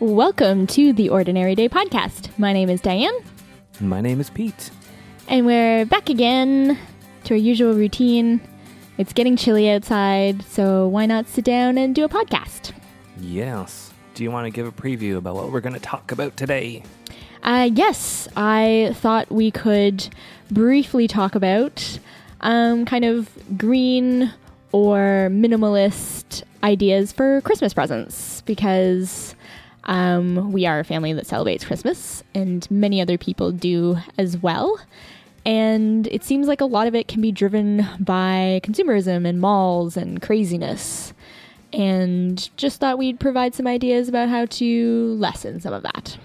Welcome to the Ordinary Day podcast. My name is Diane, My name is Pete. and we're back again to our usual routine. It's getting chilly outside, so why not sit down and do a podcast? Yes. Do you want to give a preview about what we're going to talk about today? Uh, yes, I thought we could briefly talk about um, kind of green or minimalist ideas for Christmas presents because um, we are a family that celebrates Christmas and many other people do as well. And it seems like a lot of it can be driven by consumerism and malls and craziness. And just thought we'd provide some ideas about how to lessen some of that.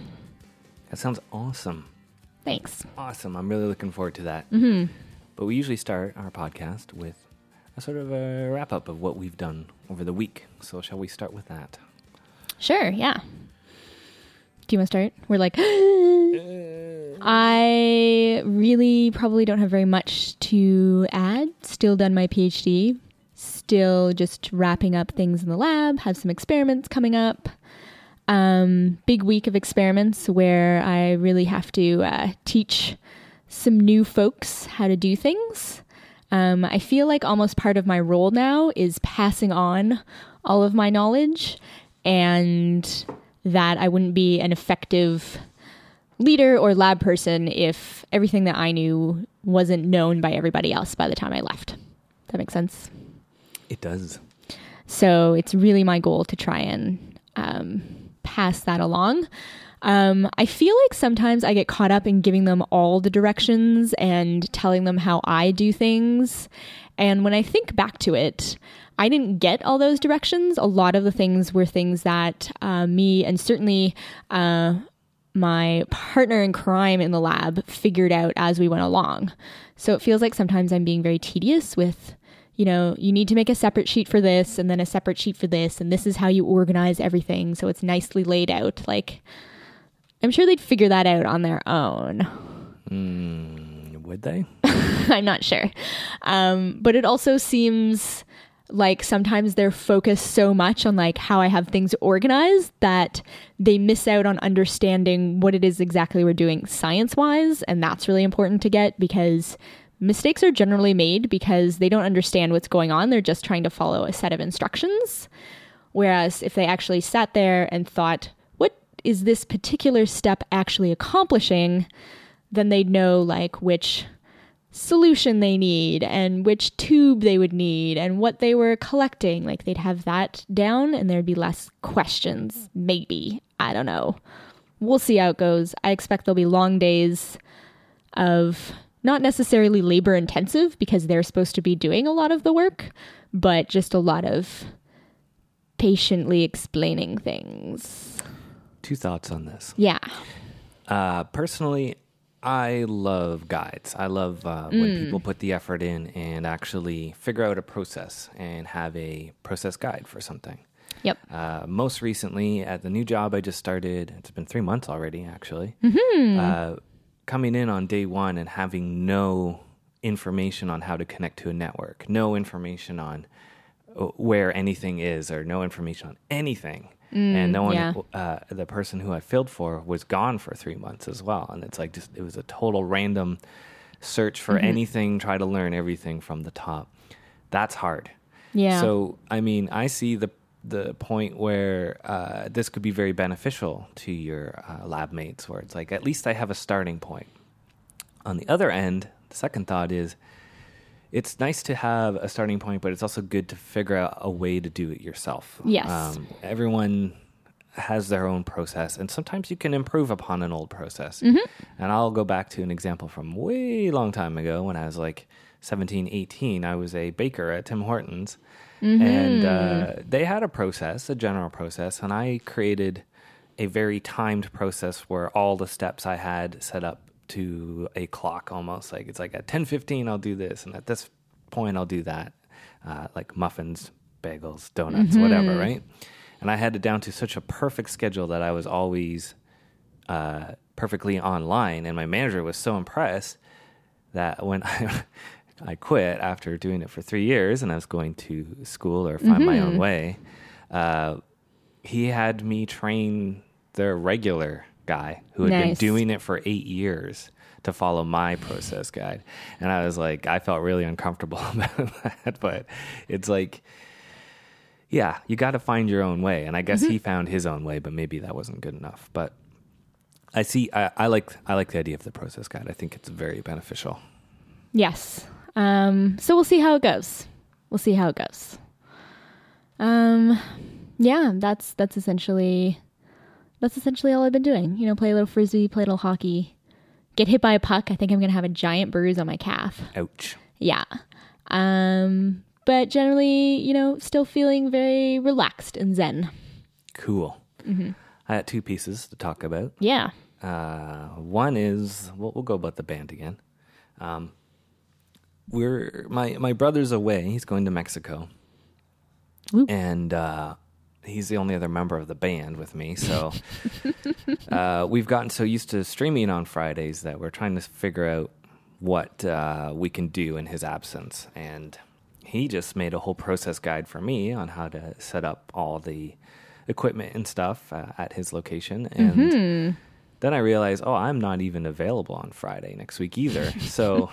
That sounds awesome. Thanks. Awesome. I'm really looking forward to that. Mm-hmm. But we usually start our podcast with a sort of a wrap up of what we've done over the week. So, shall we start with that? Sure, yeah. Do you want to start? We're like, I really probably don't have very much to add. Still done my PhD. Still just wrapping up things in the lab. Have some experiments coming up. Um, big week of experiments where I really have to uh, teach some new folks how to do things. Um, I feel like almost part of my role now is passing on all of my knowledge, and that I wouldn't be an effective leader or lab person if everything that I knew wasn't known by everybody else by the time I left. That makes sense. It does. So it's really my goal to try and um, pass that along. Um, I feel like sometimes I get caught up in giving them all the directions and telling them how I do things. And when I think back to it, I didn't get all those directions. A lot of the things were things that uh, me and certainly uh, my partner in crime in the lab figured out as we went along. So it feels like sometimes I'm being very tedious with you know, you need to make a separate sheet for this and then a separate sheet for this, and this is how you organize everything so it's nicely laid out. Like, I'm sure they'd figure that out on their own. Mm, would they? I'm not sure. Um, but it also seems like sometimes they're focused so much on like how I have things organized that they miss out on understanding what it is exactly we're doing science wise. And that's really important to get because mistakes are generally made because they don't understand what's going on. They're just trying to follow a set of instructions. Whereas if they actually sat there and thought, is this particular step actually accomplishing? Then they'd know like which solution they need and which tube they would need and what they were collecting. Like they'd have that down and there'd be less questions. Maybe. I don't know. We'll see how it goes. I expect there'll be long days of not necessarily labor intensive because they're supposed to be doing a lot of the work, but just a lot of patiently explaining things. Two thoughts on this. Yeah. Uh, personally, I love guides. I love uh, when people put the effort in and actually figure out a process and have a process guide for something. Yep. Uh, most recently, at the new job I just started, it's been three months already, actually. Uh, coming in on day one and having no information on how to connect to a network, no information on where anything is, or no information on anything. and no one, yeah. uh, the person who I filled for was gone for three months as well. And it's like just, it was a total random search for anything, try to learn everything from the top. That's hard. Yeah. So, I mean, I see the the point where uh, this could be very beneficial to your uh, lab mates, where it's like at least I have a starting point. On the other end, the second thought is it's nice to have a starting point, but it's also good to figure out a way to do it yourself. Um, Yes. everyone has their own process, and sometimes you can improve upon an old process. Mm-hmm. And I'll go back to an example from way long time ago when I was like 17, 18. I was a baker at Tim Hortons, and uh, they had a process, a general process, and I created a very timed process where all the steps I had set up to a clock almost. Like it's like at 10:15 I'll do this and at this point I'll do that. Uh, like muffins bagels donuts whatever right? And I had it down to such a perfect schedule that I was always uh, perfectly online and my manager was so impressed that when I I quit after doing it for three years and I was going to school or find my own way, uh, he had me train the regular guy who had been doing it for eight years to follow my process guide. And I was like, I felt really uncomfortable about that. But it's like, yeah, you got to find your own way. And I guess he found his own way, but maybe that wasn't good enough. But I see, I, I like, I like the idea of the process guide. I think it's very beneficial. Yes. Um, so we'll see how it goes. We'll see how it goes. Um, yeah, that's that's essentially that's essentially all I've been doing. You know, play a little frisbee, play a little hockey, get hit by a puck. I think I'm gonna have a giant bruise on my calf. Ouch. Yeah. Um, but generally, you know, still feeling very relaxed and zen. Cool. Mm-hmm. I had two pieces to talk about. Yeah. Uh, one is we'll, we'll go about the band again. Um, we're my my brother's away. He's going to Mexico, Woo. and uh, he's the only other member of the band with me. So uh, we've gotten so used to streaming on Fridays that we're trying to figure out what uh, we can do in his absence. And he just made a whole process guide for me on how to set up all the equipment and stuff uh, at his location. And then I realized, oh, I'm not even available on Friday next week either. So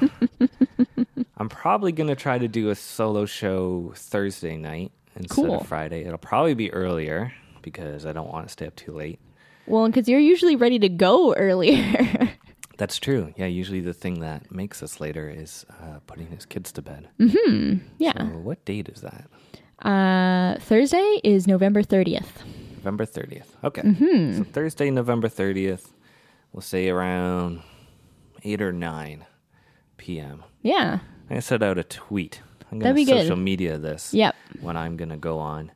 I'm probably going to try to do a solo show Thursday night instead Cool. of Friday. It'll probably be earlier because I don't want to stay up too late. Well, because you're usually ready to go earlier. That's true. Yeah, usually the thing that makes us later is uh, putting his kids to bed. Mm. Yeah. So what date is that? Uh, Thursday is November 30th. November 30th. Okay. So Thursday, November 30th, we'll say around 8 or 9 p.m. Yeah. To set out a tweet. I'm That'd going be to good. social media this Yep. when I'm going to go on.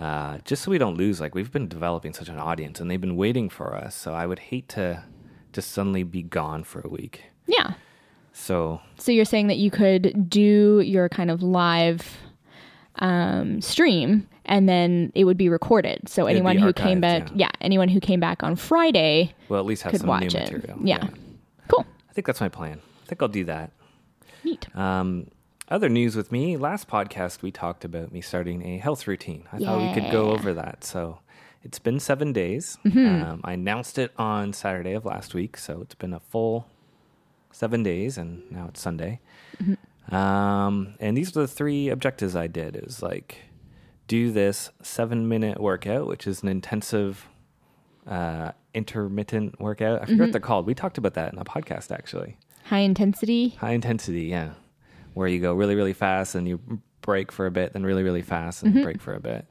Uh, just so we don't lose, like we've been developing such an audience and they've been waiting for us. So I would hate to just suddenly be gone for a week. Yeah. So So you're saying that you could do your kind of live um, stream and then it would be recorded. So anyone who came back, yeah. yeah. anyone who came back on Friday we'll at least have could some new material. Yeah. Cool. I think that's my plan. I think I'll do that. Neat. Um, other news with me, last podcast we talked about me starting a health routine. I thought we could go over that. So it's been seven days. Mm-hmm. Um, I announced it on Saturday of last week. So it's been a full seven days and now it's Sunday. Mm-hmm. Um, and these are the three objectives I did. It was like do this seven minute workout, which is an intensive uh, intermittent workout. I forget Mm-hmm. what they're called. We talked about that in a podcast actually. High intensity. High intensity, yeah. Where you go really, really fast and you break for a bit, then really, really fast and break for a bit.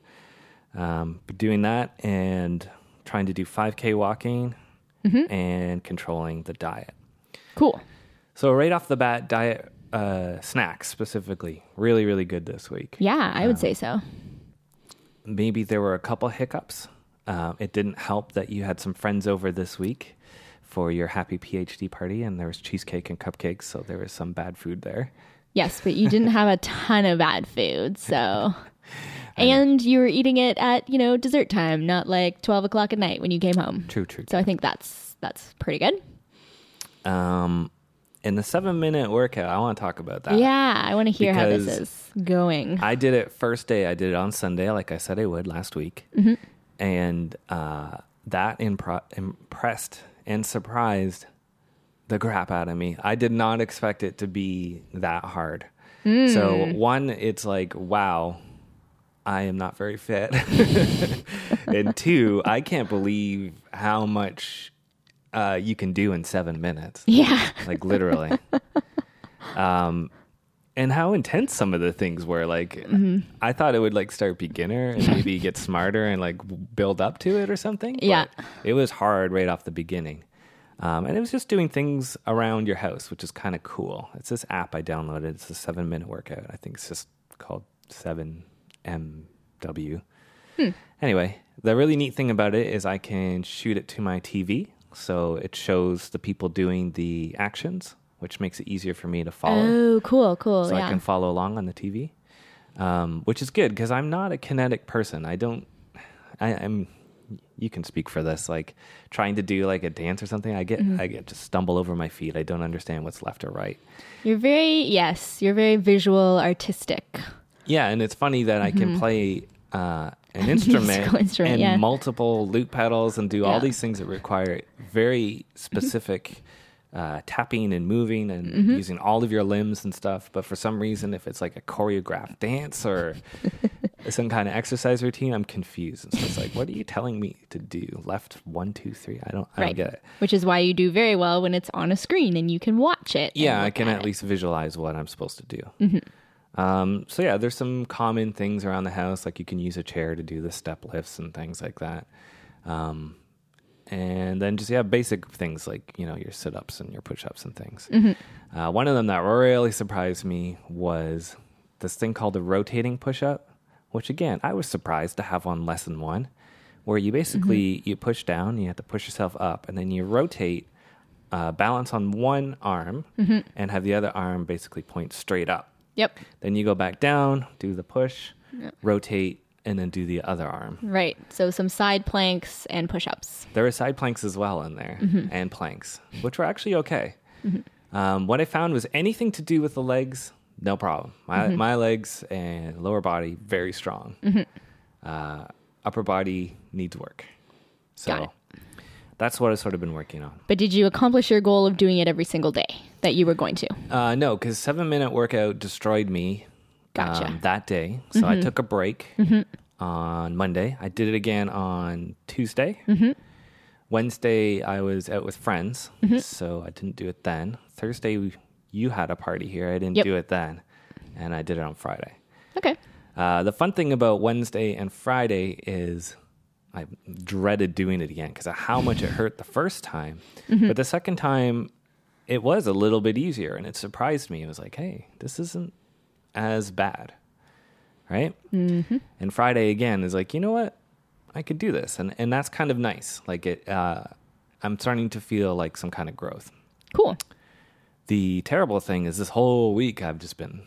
Um, but doing that and trying to do 5K walking and controlling the diet. Cool. So, right off the bat, diet uh, snacks specifically, really, really good this week. Yeah, I would say so. Maybe there were a couple hiccups. Uh, it didn't help that you had some friends over this week for your happy PhD party, and there was cheesecake and cupcakes, so there was some bad food there. Yes, but you didn't have a ton of bad food, so. And you were eating it at, you know, dessert time, not like 12 o'clock at night when you came home. True, true. So I think that's that's pretty good. Um, in the seven minute workout, I want to talk about that. yeah, I want to hear how this is going. I did it first day. I did it on Sunday, like I said I would last week, Mm-hmm. and uh, that impro- impressed and surprised the crap out of me. I did not expect it to be that hard. Mm. So one, it's like wow. I am not very fit. and two, I can't believe how much uh, you can do in seven minutes yeah. like literally. um, and how intense some of the things were. Like, Mm-hmm. I thought it would like start beginner and maybe get smarter and like build up to it or something. but Yeah. it was hard right off the beginning. Um, and it was just doing things around your house, which is kind of cool. It's this app I downloaded. It's a seven minute workout. I think it's just called 7MW. Anyway, the really neat thing about it is I can shoot it to my TV. So it shows the people doing the actions, which makes it easier for me to follow. Oh, cool, cool. so yeah. I can follow along on the TV, um, which is good because I'm not a kinetic person. I don't, I, I'm you can speak for this. Like trying to do like a dance or something, I get Mm-hmm. I get just stumble over my feet. I don't understand what's left or right. You're very yes, you're very visual, artistic. Yeah, and it's funny that I can play uh, an instrument, Mm-hmm. Instrument, and yeah. multiple loop pedals and do all these things that require very specific uh, tapping and moving and Mm-hmm. using all of your limbs and stuff. But for some reason, if it's like a choreographed dance or some kind of exercise routine, I'm confused. And so it's like, what are you telling me to do? Left one, two, three. I don't. I don't get it. Which is why you do very well when it's on a screen and you can watch it. Yeah, I can at it. least visualize what I'm supposed to do. Mm-hmm. Um, so yeah, there's some common things around the house, like you can use a chair to do the step lifts and things like that. Um, and then just yeah, basic things like you know your sit ups and your push ups and things. Mm-hmm. Uh, one of them that really surprised me was this thing called a rotating push up, which again I was surprised to have on lesson one, where you basically Mm-hmm. you push down, you have to push yourself up, and then you rotate uh, balance on one arm Mm-hmm. and have the other arm basically point straight up. Yep. Then you go back down, do the push, rotate, and then do the other arm. Right. So some side planks and push-ups. There are side planks as well in there Mm-hmm. and planks, which were actually okay. Um, what I found was anything to do with the legs, no problem. My, Mm-hmm. my legs and lower body, very strong. Mm-hmm. Uh, upper body needs work. So Got it. that's what I've sort of been working on. But did you accomplish your goal of doing it every single day that you were going to? Uh, no, because seven minute workout destroyed me Gotcha. um, that day. So I mm-hmm. took a break mm-hmm. on Monday. I did it again on Tuesday. Mm-hmm. Wednesday, I was out with friends, so I didn't do it then. Thursday, we- you had a party here. I didn't Yep. do it then, and I did it on Friday. Okay. Uh, the fun thing about Wednesday and Friday is I dreaded doing it again because of how much it hurt the first time. But the second time, it was a little bit easier and it surprised me. It was like, hey, this isn't as bad. Right? Mm-hmm. And Friday again is like, you know what? I could do this. And, and that's kind of nice. Like, it, uh, I'm starting to feel like some kind of growth. Cool. The terrible thing is this whole week I've just been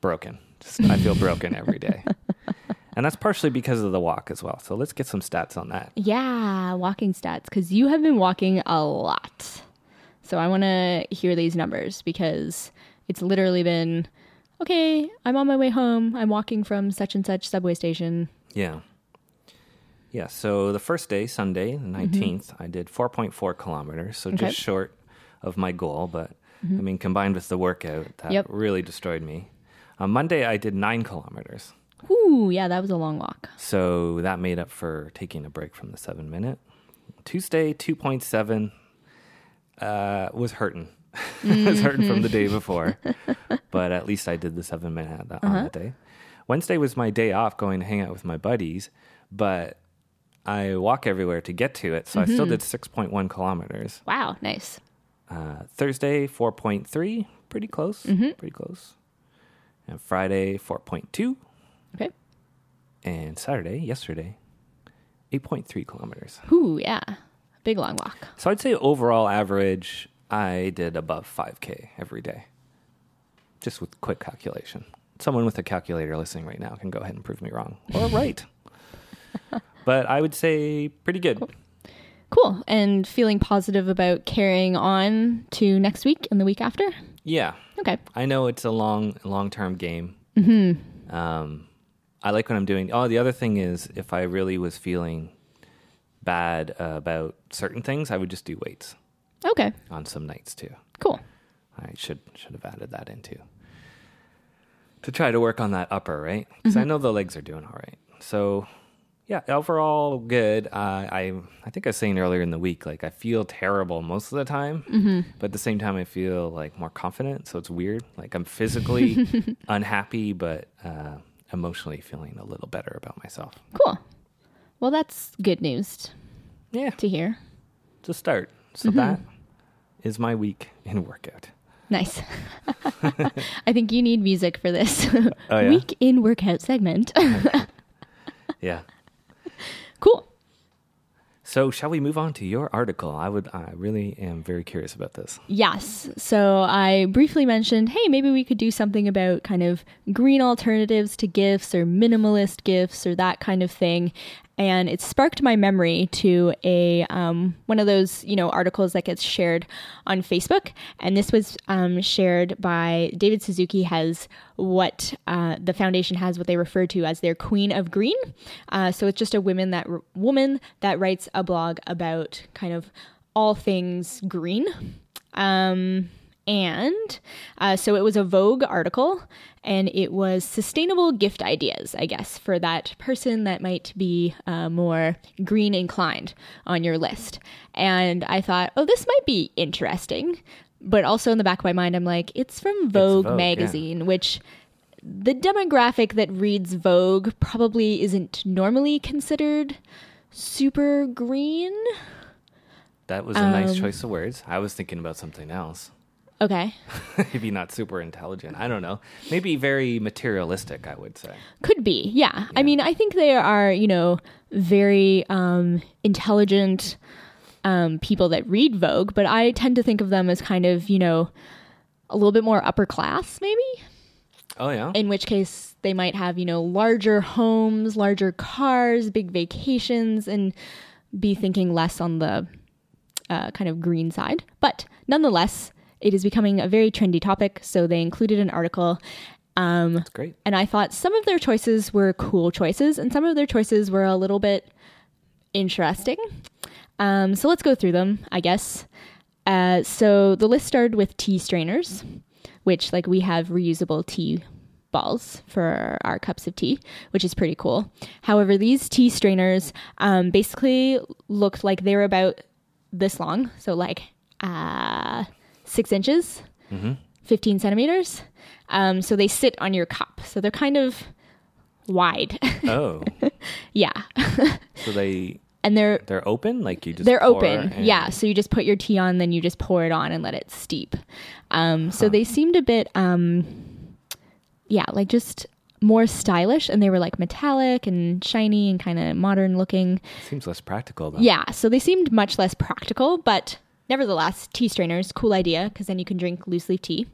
broken. Just, I feel broken every day. And that's partially because of the walk as well. So let's get some stats on that. Yeah, walking stats because you have been walking a lot. So I want to hear these numbers because it's literally been okay, I'm on my way home. I'm walking from such and such subway station. Yeah. Yeah. So the first day, Sunday, the 19th, I did 4.4 kilometers. So Okay. just short of my goal. But I mean, combined with the workout, that Yep. really destroyed me. On Monday, I did nine kilometers. Ooh, yeah, that was a long walk. So that made up for taking a break from the seven minute. Tuesday, 2.7 uh, was hurting. was hurting from the day mm-hmm. before. but at least I did the seven minute on uh-huh. that day. Wednesday was my day off going to hang out with my buddies, but I walk everywhere to get to it. So I still mm-hmm. did 6.1 kilometers. Wow, nice. Uh, Thursday, 4.3, pretty close. Mm-hmm. Pretty close. And Friday, 4.2. Okay. And Saturday, yesterday, 8.3 kilometers. Ooh, yeah. Big long walk. So I'd say overall average, I did above 5K every day. Just with quick calculation. Someone with a calculator listening right now can go ahead and prove me wrong or right. but I would say pretty good. Cool. And feeling positive about carrying on to next week and the week after? Yeah. Okay. I know it's a long, long term game. Mm-hmm. Um, I like what I'm doing. Oh, the other thing is, if I really was feeling bad uh, about certain things, I would just do weights Okay. on some nights too. Cool. I should should have added that into to try to work on that upper right because I know the legs are doing all right. So yeah, overall good. Uh, I I think I was saying earlier in the week like I feel terrible most of the time, but at the same time I feel like more confident. So it's weird. Like I'm physically unhappy, but uh, emotionally feeling a little better about myself. Cool. Well, that's good news Yeah, to hear. to start. So that is my week in workout. Nice. I think you need music for this Oh, yeah? week in workout segment. Yeah. cool. So, shall we move on to your article? I would, I really am very curious about this. Yes. So I briefly mentioned, hey, maybe we could do something about kind of green alternatives to gifts or minimalist gifts or that kind of thing. And it sparked my memory to a um, one of those you know articles that gets shared on Facebook, and this was um, shared by David Suzuki has what uh, the foundation has what they refer to as their Queen of Green. Uh, so it's just a woman that woman that writes a blog about kind of all things green. Um, and uh, so it was a Vogue article, and it was sustainable gift ideas, I guess, for that person that might be uh, more green inclined on your list. And I thought, oh, this might be interesting. But also in the back of my mind, I'm like, it's from Vogue, Vogue, magazine, yeah. which the demographic that reads Vogue probably isn't normally considered super green. That was a um, nice choice of words. I was thinking about something else. Okay. Maybe not super intelligent. I don't know. Maybe very materialistic, I would say. Could be. Yeah. yeah. I mean, I think they are, you know, very um, intelligent um, people that read Vogue, but I tend to think of them as kind of, you know, a little bit more upper class, maybe. Oh, yeah. In which case they might have, you know, larger homes, larger cars, big vacations, and be thinking less on the uh, kind of green side. But nonetheless, it is becoming a very trendy topic, so they included an article. Um, That's great. And I thought some of their choices were cool choices, and some of their choices were a little bit interesting. Um, so let's go through them, I guess. Uh, so the list started with tea strainers, which, like, we have reusable tea balls for our cups of tea, which is pretty cool. However, these tea strainers um, basically looked like they were about this long, so like uh, six inches, mm-hmm. 15 centimeters. Um, so they sit on your cup. So they're kind of wide. Oh. yeah. so they and they're they're open like you just they're open yeah so you just put your tea on then you just pour it on and let it steep um, so huh. they seemed a bit um, yeah like just more stylish and they were like metallic and shiny and kind of modern looking seems less practical though yeah so they seemed much less practical but Nevertheless, tea strainers, cool idea because then you can drink loose leaf tea.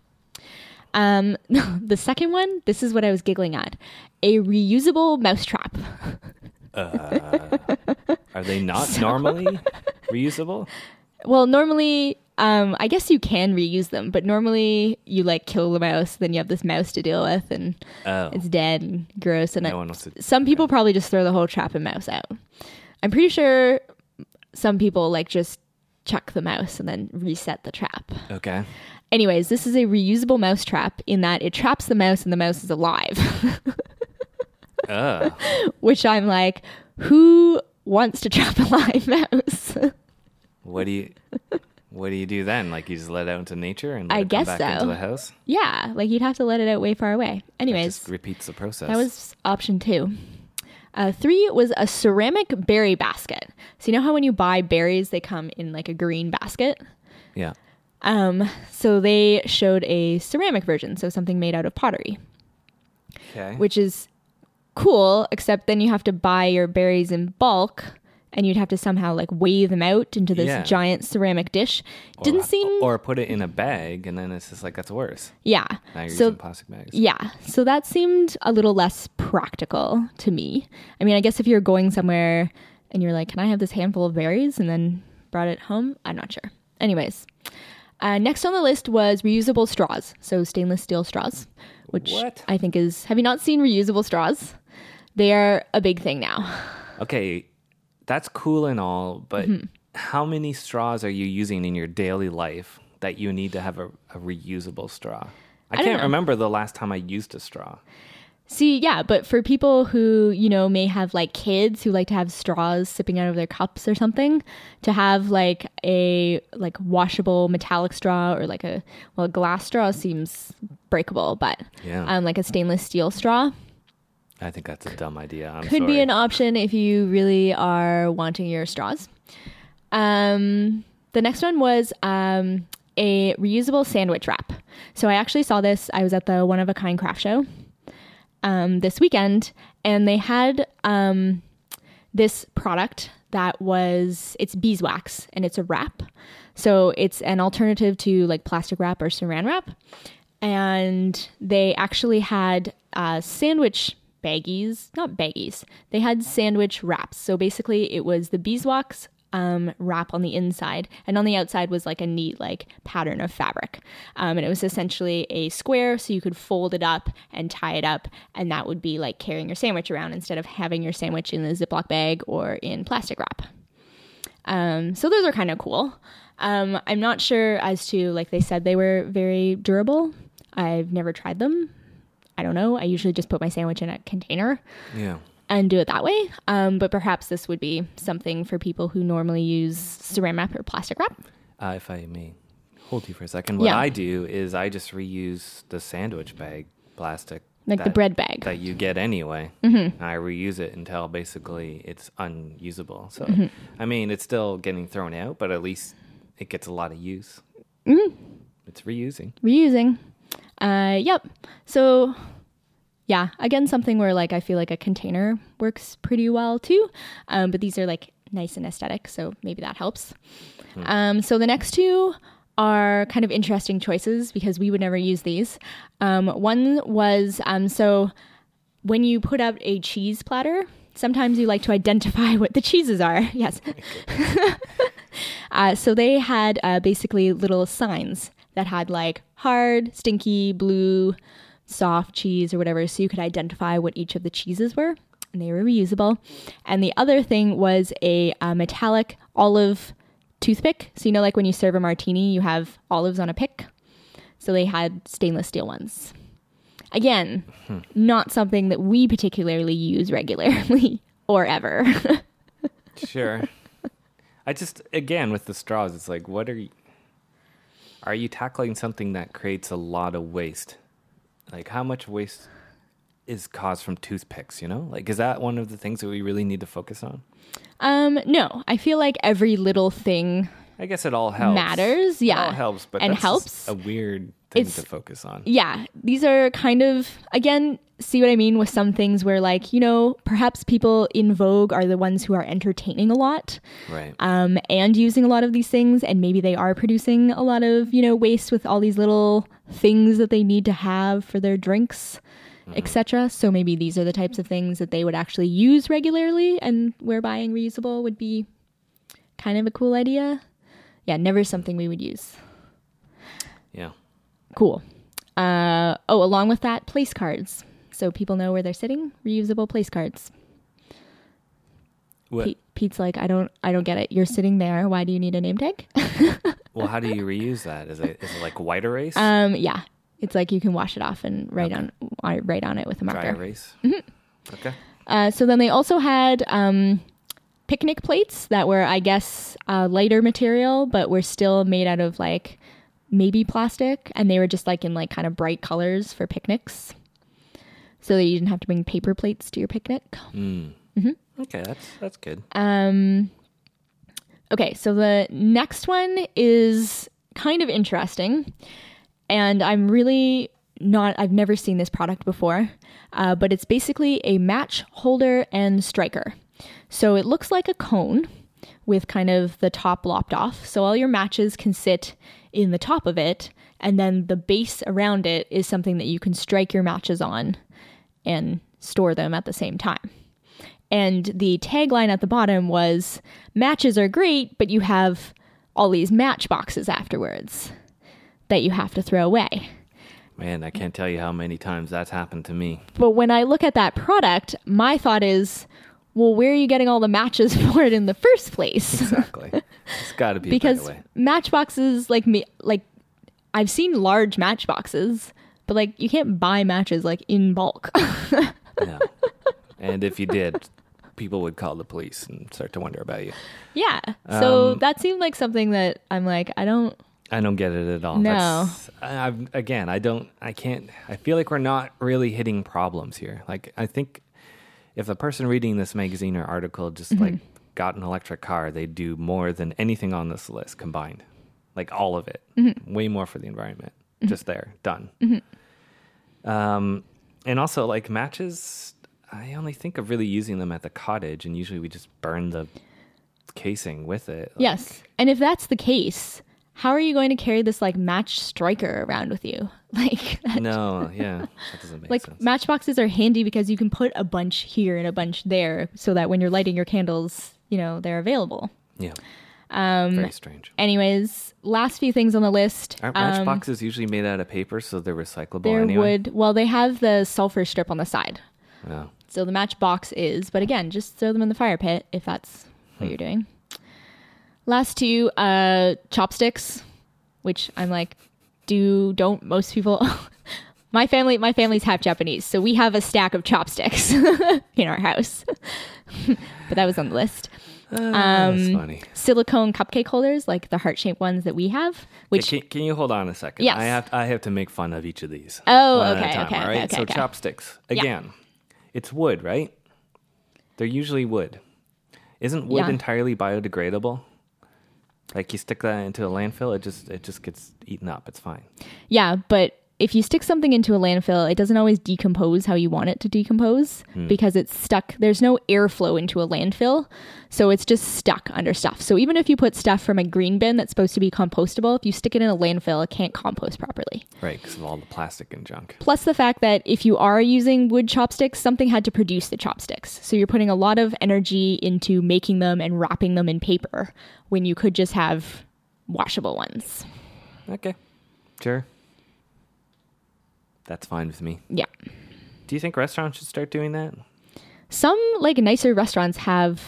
Um, the second one, this is what I was giggling at a reusable mousetrap. uh, are they not so, normally reusable? Well, normally, um, I guess you can reuse them, but normally you like kill the mouse, then you have this mouse to deal with, and oh. it's dead and gross. And no I, to, some people okay. probably just throw the whole trap and mouse out. I'm pretty sure some people like just chuck the mouse and then reset the trap. Okay. Anyways, this is a reusable mouse trap in that it traps the mouse and the mouse is alive. uh. Which I'm like, who wants to trap a live mouse? what do you what do you do then? Like you just let it out into nature and I guess so. into the house? Yeah, like you'd have to let it out way far away. Anyways, repeats the process. That was option two. Uh, three was a ceramic berry basket. So you know how when you buy berries, they come in like a green basket. Yeah. Um. So they showed a ceramic version, so something made out of pottery. Okay. Which is cool, except then you have to buy your berries in bulk and you'd have to somehow like weigh them out into this yeah. giant ceramic dish. Or, Didn't seem or put it in a bag, and then it's just like that's worse. Yeah. Now you're so, using plastic bags. Yeah. So that seemed a little less practical to me. I mean, I guess if you're going somewhere and you're like, "Can I have this handful of berries?" and then brought it home, I'm not sure. Anyways, uh, next on the list was reusable straws, so stainless steel straws, which what? I think is. Have you not seen reusable straws? They are a big thing now. Okay, that's cool and all, but mm-hmm. how many straws are you using in your daily life that you need to have a, a reusable straw? I, I can't remember the last time I used a straw. See, yeah, but for people who, you know, may have like kids who like to have straws sipping out of their cups or something, to have like a like washable metallic straw or like a well, a glass straw seems breakable, but yeah. um like a stainless steel straw, I think that's a dumb idea. I'm Could sorry. be an option if you really are wanting your straws. Um, the next one was um, a reusable sandwich wrap. So I actually saw this. I was at the One of a Kind craft show um, this weekend, and they had um, this product that was it's beeswax and it's a wrap. So it's an alternative to like plastic wrap or saran wrap. And they actually had uh, sandwich baggies, not baggies. They had sandwich wraps. So basically, it was the beeswax um, wrap on the inside, and on the outside was like a neat like pattern of fabric. Um, and it was essentially a square, so you could fold it up and tie it up, and that would be like carrying your sandwich around instead of having your sandwich in a Ziploc bag or in plastic wrap. Um, so those are kind of cool. Um, I'm not sure as to like they said they were very durable. I've never tried them. I don't know. I usually just put my sandwich in a container Yeah. and do it that way. Um, but perhaps this would be something for people who normally use saran wrap or plastic wrap. Uh, if I may hold you for a second, what Yeah. I do is I just reuse the sandwich bag plastic. Like the bread bag. that you get anyway. Mm-hmm. I reuse it until basically it's unusable. So, Mm-hmm. I mean, it's still getting thrown out, but at least it gets a lot of use. Mm-hmm. It's reusing. Reusing. Uh, yep. So, yeah, again, something where like I feel like a container works pretty well too. Um, but these are like nice and aesthetic, so maybe that helps. Um, so the next two are kind of interesting choices because we would never use these. Um, one was um, so when you put out a cheese platter, sometimes you like to identify what the cheeses are. Yes. uh, so they had uh, basically little signs that had like hard, stinky, blue, soft cheese or whatever, so you could identify what each of the cheeses were. And they were reusable. And the other thing was a, uh metallic olive toothpick. So, you know, like when you serve a martini, you have olives on a pick. So they had stainless steel ones. Again, not something that we particularly use regularly or ever. Sure. I just again with the straws, it's like, what are you? Are you tackling something that creates a lot of waste? Like, how much waste is caused from toothpicks? You know, like, is that one of the things that we really need to focus on? um, no, I feel like every little thing I guess it all helps. Matters, It yeah. all helps, but And helps. a weird thing It's- to focus on. yeah, these are kind of again, see what I mean with some things where like, you know, perhaps people in vogue are the ones who are entertaining a lot Right. um and using a lot of these things and maybe they are producing a lot of, you know, waste with all these little things that they need to have for their drinks, etc. So maybe these are the types of things that they would actually use regularly and where buying reusable would be kind of a cool idea. Yeah, never something we would use. yeah. Cool. Uh, oh, along with that, place cards. So people know where they're sitting. Reusable place cards. What, Pete, Pete's like, I don't, I don't get it. You're sitting there. Why do you need a name tag? well, how do you reuse that? Is it is it like white erase, um, yeah, it's like you can wash it off and write on, uh, write on it with a marker. dry erase? Mm-hmm. Okay. Uh, so then they also had um, picnic plates that were, I guess, uh, lighter material, but were still made out of like maybe plastic, and they were just like in like kind of bright colors for picnics, so that you didn't have to bring paper plates to your picnic. Mm. Okay, that's that's good. Um, okay, so the next one is kind of interesting, and I'm really not. I've never seen this product before, uh, but it's basically a match holder and striker. So it looks like a cone with kind of the top lopped off. So all your matches can sit in the top of it, and then the base around it is something that you can strike your matches on and store them at the same time. And the tagline at the bottom was matches are great, but you have all these match boxes afterwards that you have to throw away. Man, I can't tell you how many times that's happened to me. But when I look at that product, my thought is, well, where are you getting all the matches for it in the first place? Exactly. it's got to be because a better way. matchboxes like me like I've seen large matchboxes, but like you can't buy matches like in bulk. No. and if you did, people would call the police and start to wonder about you. yeah. So Um, that seemed like something that I'm like, I don't I don't get it at all. No. That's, I, again, I don't, I can't, I feel like we're not really hitting problems here. Like, I think if the person reading this magazine or article just Mm-hmm. like got an electric car, they'd do more than anything on this list combined. Like all of it. Mm-hmm. Way more for the environment. Just there. Done. Um, and also, like matches, I only think of really using them at the cottage, and usually we just burn the casing with it. Like, Yes. And if that's the case, how are you going to carry this like match striker around with you? Like, that- No, yeah, that doesn't make like sense. matchboxes are handy because you can put a bunch here and a bunch there so that when you're lighting your candles, you know, they're available. yeah, um, very strange. Anyways, last few things on the list. Aren't Um, matchboxes usually made out of paper, so they're recyclable there anyway? would, well, they have the sulfur strip on the side. Yeah. So the matchbox is, but again, just throw them in the fire pit if that's what Hmm. you're doing. Last two, uh, chopsticks, which I'm like, do don't most people? my family, my family's half Japanese, so we have a stack of chopsticks in our house. but that was on the list. That's Um, funny. Silicone cupcake holders, like the heart shaped ones that we have, which Can, can you hold on a second? Yes. I have I have to make fun of each of these. Oh, one at a okay, time, okay, all okay, right? okay, so okay. chopsticks Yeah. again. It's wood, right? They're usually wood. Isn't wood Yeah. entirely biodegradable? Like you stick that into a landfill, it just it just gets eaten up. It's fine. Yeah, but if you stick something into a landfill, it doesn't always decompose how you want it to decompose hmm. because it's stuck. There's no airflow into a landfill. So it's just stuck under stuff. So even if you put stuff from a green bin that's supposed to be compostable, if you stick it in a landfill, it can't compost properly. Right, because of all the plastic and junk. Plus the fact that if you are using wood chopsticks, something had to produce the chopsticks. So you're putting a lot of energy into making them and wrapping them in paper when you could just have washable ones. Okay. Sure. That's fine with me. Yeah. Do you think restaurants should start doing that? Some like nicer restaurants have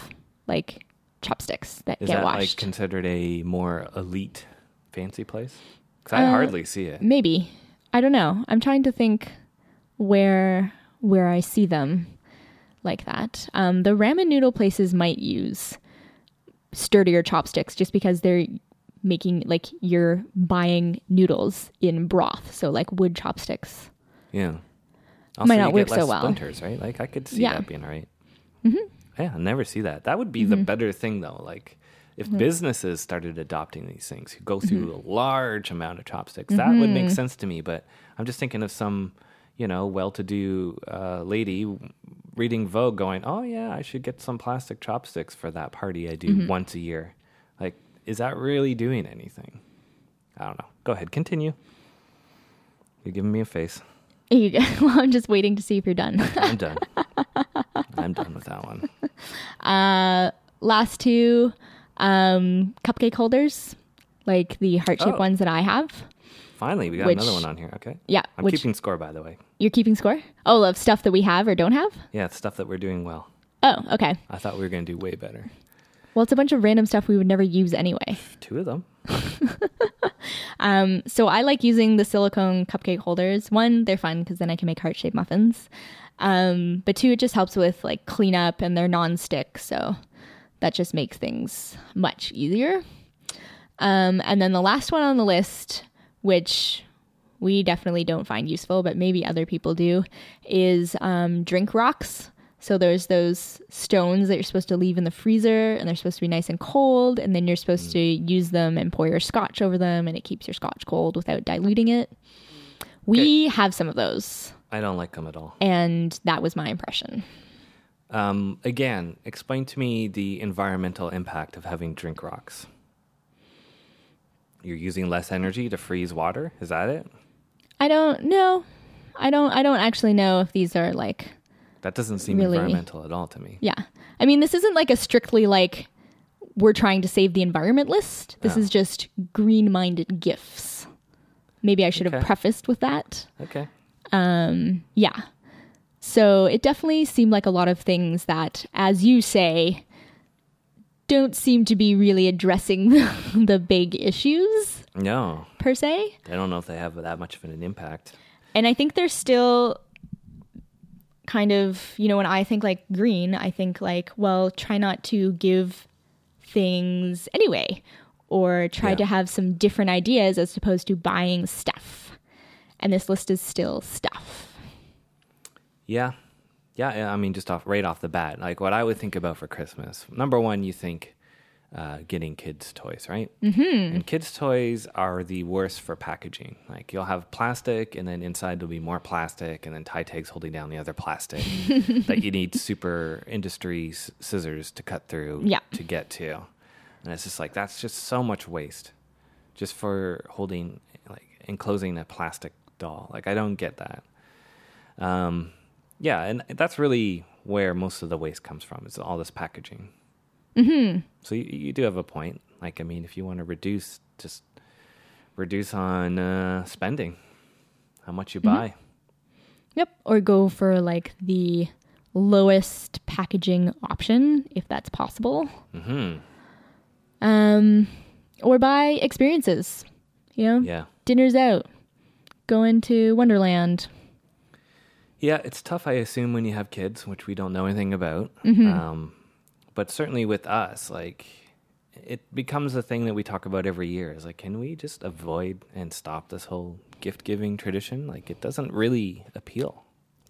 like chopsticks that Is get that like washed. considered a more elite fancy place? Because I Uh, hardly see it. Maybe. I don't know. I'm trying to think where where I see them like that. Um, the ramen noodle places might use sturdier chopsticks just because they're making like you're buying noodles in broth, so like wood chopsticks. Yeah. Might not you work get so well. Splinters, right? Like I could see Yeah. that being right. Mm-hmm. Yeah, I never see that. That would be Mm-hmm. the better thing, though. Like if businesses started adopting these things, you go through Mm-hmm. a large amount of chopsticks. That would make sense to me. But I'm just thinking of some, you know, well-to-do uh, lady reading Vogue, going, "Oh yeah, I should get some plastic chopsticks for that party I do Mm-hmm. once a year." Like, is that really doing anything? I don't know. Go ahead, continue. You're giving me a face. You well, I'm just waiting to see if you're done. I'm done. I'm done with that one. Uh, last two um, cupcake holders, like the heart shaped Oh. ones that I have. Finally, we got Which- another one on here. Okay. Yeah, I'm which keeping score, by the way. you're keeping score. Oh, of stuff that we have or don't have. Yeah, stuff that we're doing well. Oh, okay. I thought we were going to do way better. Well, it's a bunch of random stuff we would never use anyway. Two of them. Um, so I like using the silicone cupcake holders. One, they're fun because then I can make heart shaped muffins. Um, but two, it just helps with like cleanup and they're non-stick, so that just makes things much easier. Um, and then the last one on the list, which we definitely don't find useful, but maybe other people do, is um, drink rocks. So there's those stones that you're supposed to leave in the freezer, and they're supposed to be nice and cold, and then you're supposed to use them and pour your scotch over them, and it keeps your scotch cold without diluting it. We have some of those, I don't like them at all. and that was my impression. Um, again, explain to me the environmental impact of having drink rocks. You're using less energy to freeze water. Is that it? I don't know. I don't. I don't actually know if these are like That doesn't seem Really? environmental at all to me. Yeah. I mean, this isn't like a strictly like we're trying to save the environment list. This Yeah. is just green minded gifts. Maybe I should have prefaced with that. Okay. Um, Yeah. So it definitely seemed like a lot of things that, as you say, don't seem to be really addressing the big issues No, per se. I don't know if they have that much of an impact. And I think they're still kind of, you know, when I think like green, I think like, well, try not to give things anyway, or try Yeah. to have some different ideas as opposed to buying stuff. And this list is still stuff. Yeah. Yeah, yeah, I mean, just off right off the bat, like what I would think about for Christmas. Number one, you think uh, getting kids' toys, right? Mm-hmm. And kids' toys are the worst for packaging. Like you'll have plastic, and then inside there'll be more plastic, and then tie tags holding down the other plastic that you need super industry s- scissors to cut through Yeah. to get to. And it's just like that's just so much waste. just for holding like enclosing a plastic doll. Like I don't get that. Um, yeah, and that's really where most of the waste comes from. Is all this packaging. Mm-hmm. So you, you do have a point. Like I mean, if you want to reduce, just reduce on uh, spending, how much you Mhm. buy. Yep. Or go for like the lowest packaging option if that's possible. hmm Um, or buy experiences. You know, Yeah. dinners out, going to Wonderland. Yeah, it's tough, I assume, when you have kids, which we don't know anything about. Mhm. Um, but certainly with us, like, it becomes a thing that we talk about every year. Is like, can we just avoid and stop this whole gift giving tradition? Like, it doesn't really appeal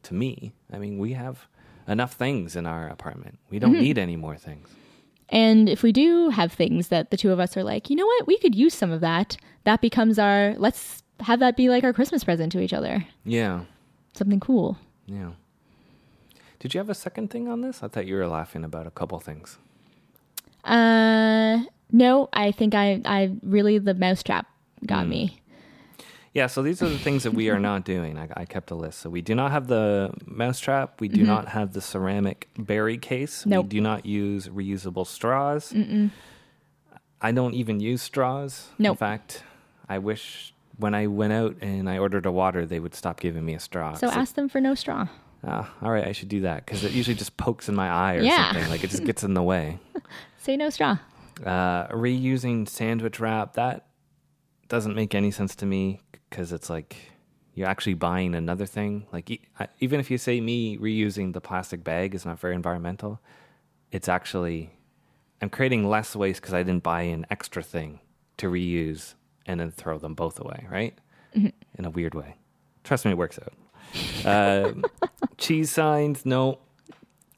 to me. I mean, we have enough things in our apartment. We don't mm-hmm. need any more things. And if we do have things that the two of us are like, you know what, we could use some of that, that becomes our, let's have that be like our Christmas present to each other. Yeah, Something cool. yeah. Did you have a second thing on this? I thought you were laughing about a couple things. Uh, no, I think I, I really, the mousetrap got Hmm. me. Yeah, so these are the things that we are not doing. I, I kept a list. So we do not have the mousetrap. We do not have the ceramic berry case. Mm-hmm. Nope. We do not use reusable straws. Mm-mm. I don't even use straws. In fact, I wish when I went out and I ordered a water, they would stop giving me a straw. So ask them for no straw. Ah, all right, I should do that because it usually just pokes in my eye or Yeah. something. Like it just gets in the way. Say no straw. Uh, reusing sandwich wrap that doesn't make any sense to me because it's like you're actually buying another thing. Like e- I- even if you say me reusing the plastic bag is not very environmental, it's actually I'm creating less waste because I didn't buy an extra thing to reuse and then throw them both away, right? In a weird way. Trust me, it works out. Uh, cheese signs, no.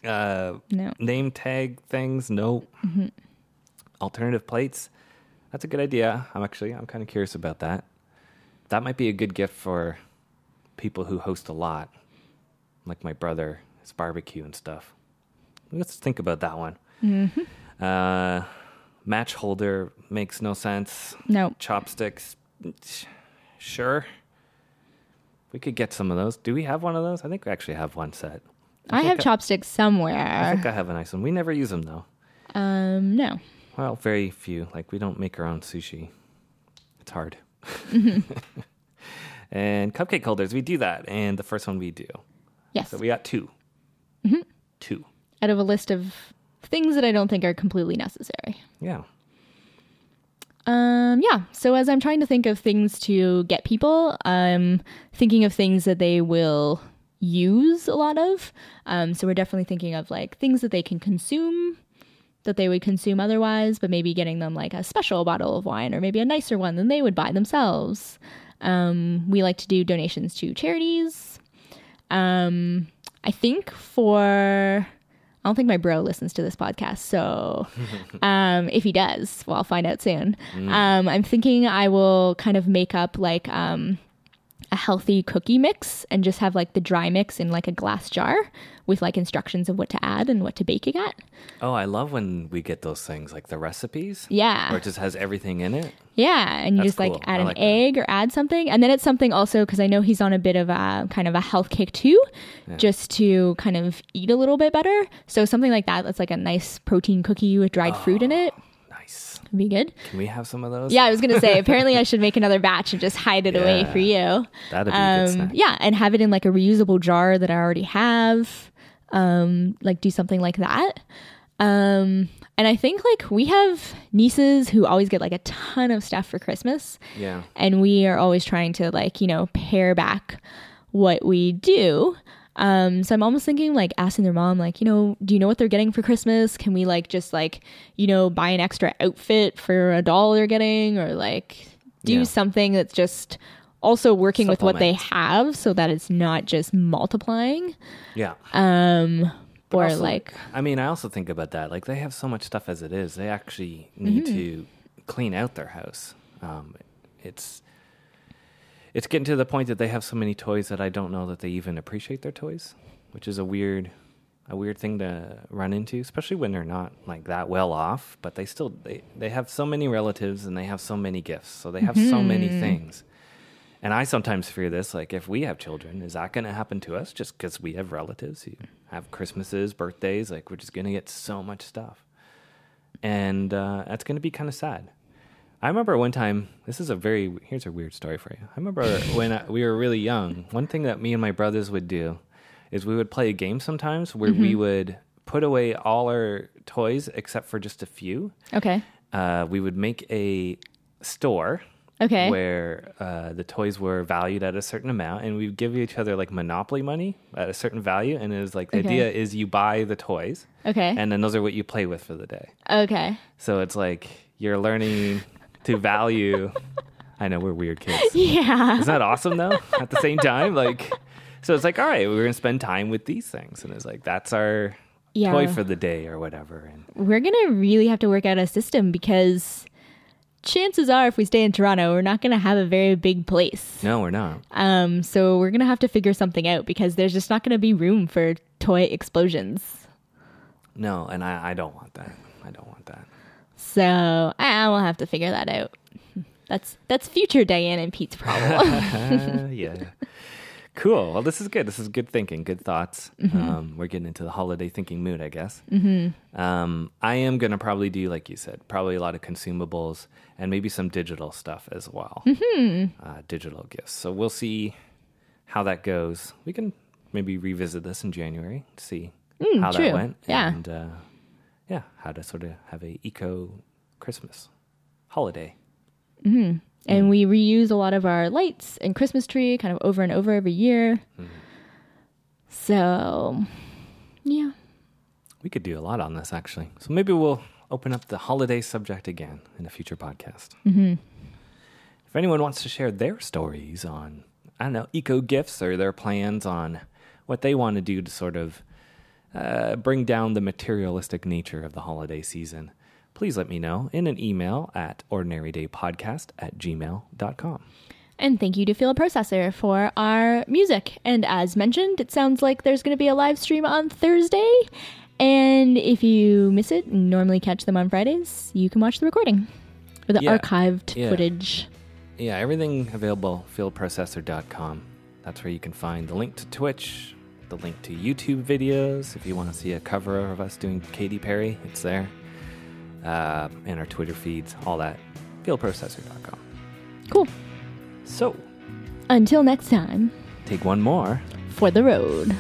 Uh, No. name tag things, no. Alternative plates, that's a good idea. I'm actually I'm kind of curious about that. That might be a good gift for people who host a lot, like my brother, his barbecue and stuff. Let's think about that one. Uh, match holder makes no sense. No. Chopsticks, sure. We could get some of those. Do we have one of those? I think we actually have one set. I, think have I- chopsticks somewhere. I think I have a nice one. We never use them though. Um, no. Well, very few. Like we don't make our own sushi. It's hard. and cupcake holders, we do that. And the first one we do. Yes. So we got 2 Two. Out of a list of things that I don't think are completely necessary. Yeah. Um, yeah. So as I'm trying to think of things to get people, I'm thinking of things that they will use a lot of. Um, so we're definitely thinking of like things that they can consume that they would consume otherwise, but maybe getting them like a special bottle of wine or maybe a nicer one than they would buy themselves. Um, we like to do donations to charities. Um, I think for I don't think my bro listens to this podcast, so um, if he does, well, I'll find out soon. Um, I'm thinking I will kind of make up like um, a healthy cookie mix and just have like the dry mix in like a glass jar with like instructions of what to add and what to bake it at. Oh, I love when we get those things like the recipes. Yeah. Where it just has everything in it. Yeah, and you That's just like add I an like that. egg or add something, and then it's something also because I know he's on a bit of a kind of a health kick too, just to kind of eat a little bit better. So something like that that's like a nice protein cookie with dried fruit in ah. it Be good. Can we have some of those? Yeah, I was gonna say apparently I should make another batch and just hide it away for you. That'd be good Um, snack. yeah, and have it in like a reusable jar that I already have. Um, like do something like that. Um, and I think like we have nieces who always get like a ton of stuff for Christmas Yeah. and we are always trying to like you know pare back what we do um so i'm almost thinking like asking their mom like you know do you know what they're getting for christmas can we like just like you know buy an extra outfit for a doll they're getting or like do Yeah. something that's just also working with what they have so that it's not just multiplying Yeah. um But or also, like I mean, I also think about that. Like, they have so much stuff as it is. They actually need Mm-hmm. to clean out their house. Um, it's it's getting to the point that they have so many toys that I don't know that they even appreciate their toys, which is a weird a weird thing to run into, especially when they're not like that well off, but they still they, they have so many relatives and they have so many gifts. So they have so many things. And I sometimes fear this like if we have children, is that going to happen to us just cuz we have relatives who have Christmases, birthdays, like we're just going to get so much stuff. And uh, that's going to be kind of sad. I remember one time. This is a very here's a weird story for you. I remember when I, we were really young. One thing that me and my brothers would do is we would play a game sometimes where we would put away all our toys except for just a few. Okay. Uh, we would make a store Okay. where uh, the toys were valued at a certain amount, and we'd give each other like monopoly money at a certain value. And it was like the Okay. idea is you buy the toys, Okay. and then those are what you play with for the day. okay. So it's like you're learning to value. I know we're weird kids. Yeah. Isn't that awesome though? At the same time, like, so it's like, all right, we're gonna spend time with these things, and it's like that's our Yeah. toy for the day or whatever. And We're going to really have to work out a system because chances are if we stay in Toronto, we're not going to have a very big place. no, we're not. Um, so we're going to have to figure something out because there's just not going to be room for toy explosions. No, and I, I don't want that. I don't want. So I will have to figure that out. That's that's future Diane and Pete's problem. Yeah. Cool. Well, this is good. This is good thinking, good thoughts. Um, we're getting into the holiday thinking mood, I guess. Mm-hmm. Um, I am going to probably do, like you said, probably a lot of consumables and maybe some digital stuff as well. Mm-hmm. Uh, digital gifts. So we'll see how that goes. We can maybe revisit this in January, see how true. that went. Yeah. And uh, yeah, how to sort of have a eco Christmas holiday. Mm-hmm. and mm. we reuse a lot of our lights and Christmas tree kind of over and over every year. Mm-hmm. So yeah. We could do a lot on this, actually. So maybe we'll open up the holiday subject again in a future podcast. Mm-hmm. If anyone wants to share their stories on, I don't know, eco gifts or their plans on what they want to do to sort of uh, bring down the materialistic nature of the holiday season, please let me know in an email at ordinarydaypodcast at gmail.com. And thank you to Field Processor for our music. And as mentioned, it sounds like there's going to be a live stream on Thursday. And if you miss it, and normally catch them on Fridays, you can watch the recording or the Yeah. archived Yeah. footage. Yeah, everything available, fieldprocessor.com. That's where you can find the link to Twitch, the link to YouTube videos. If you want to see a cover of us doing Katy Perry, it's there. Uh, and our Twitter feeds, all that. Fieldprocessor.com. Cool. So, Until next time, take one more. for the road.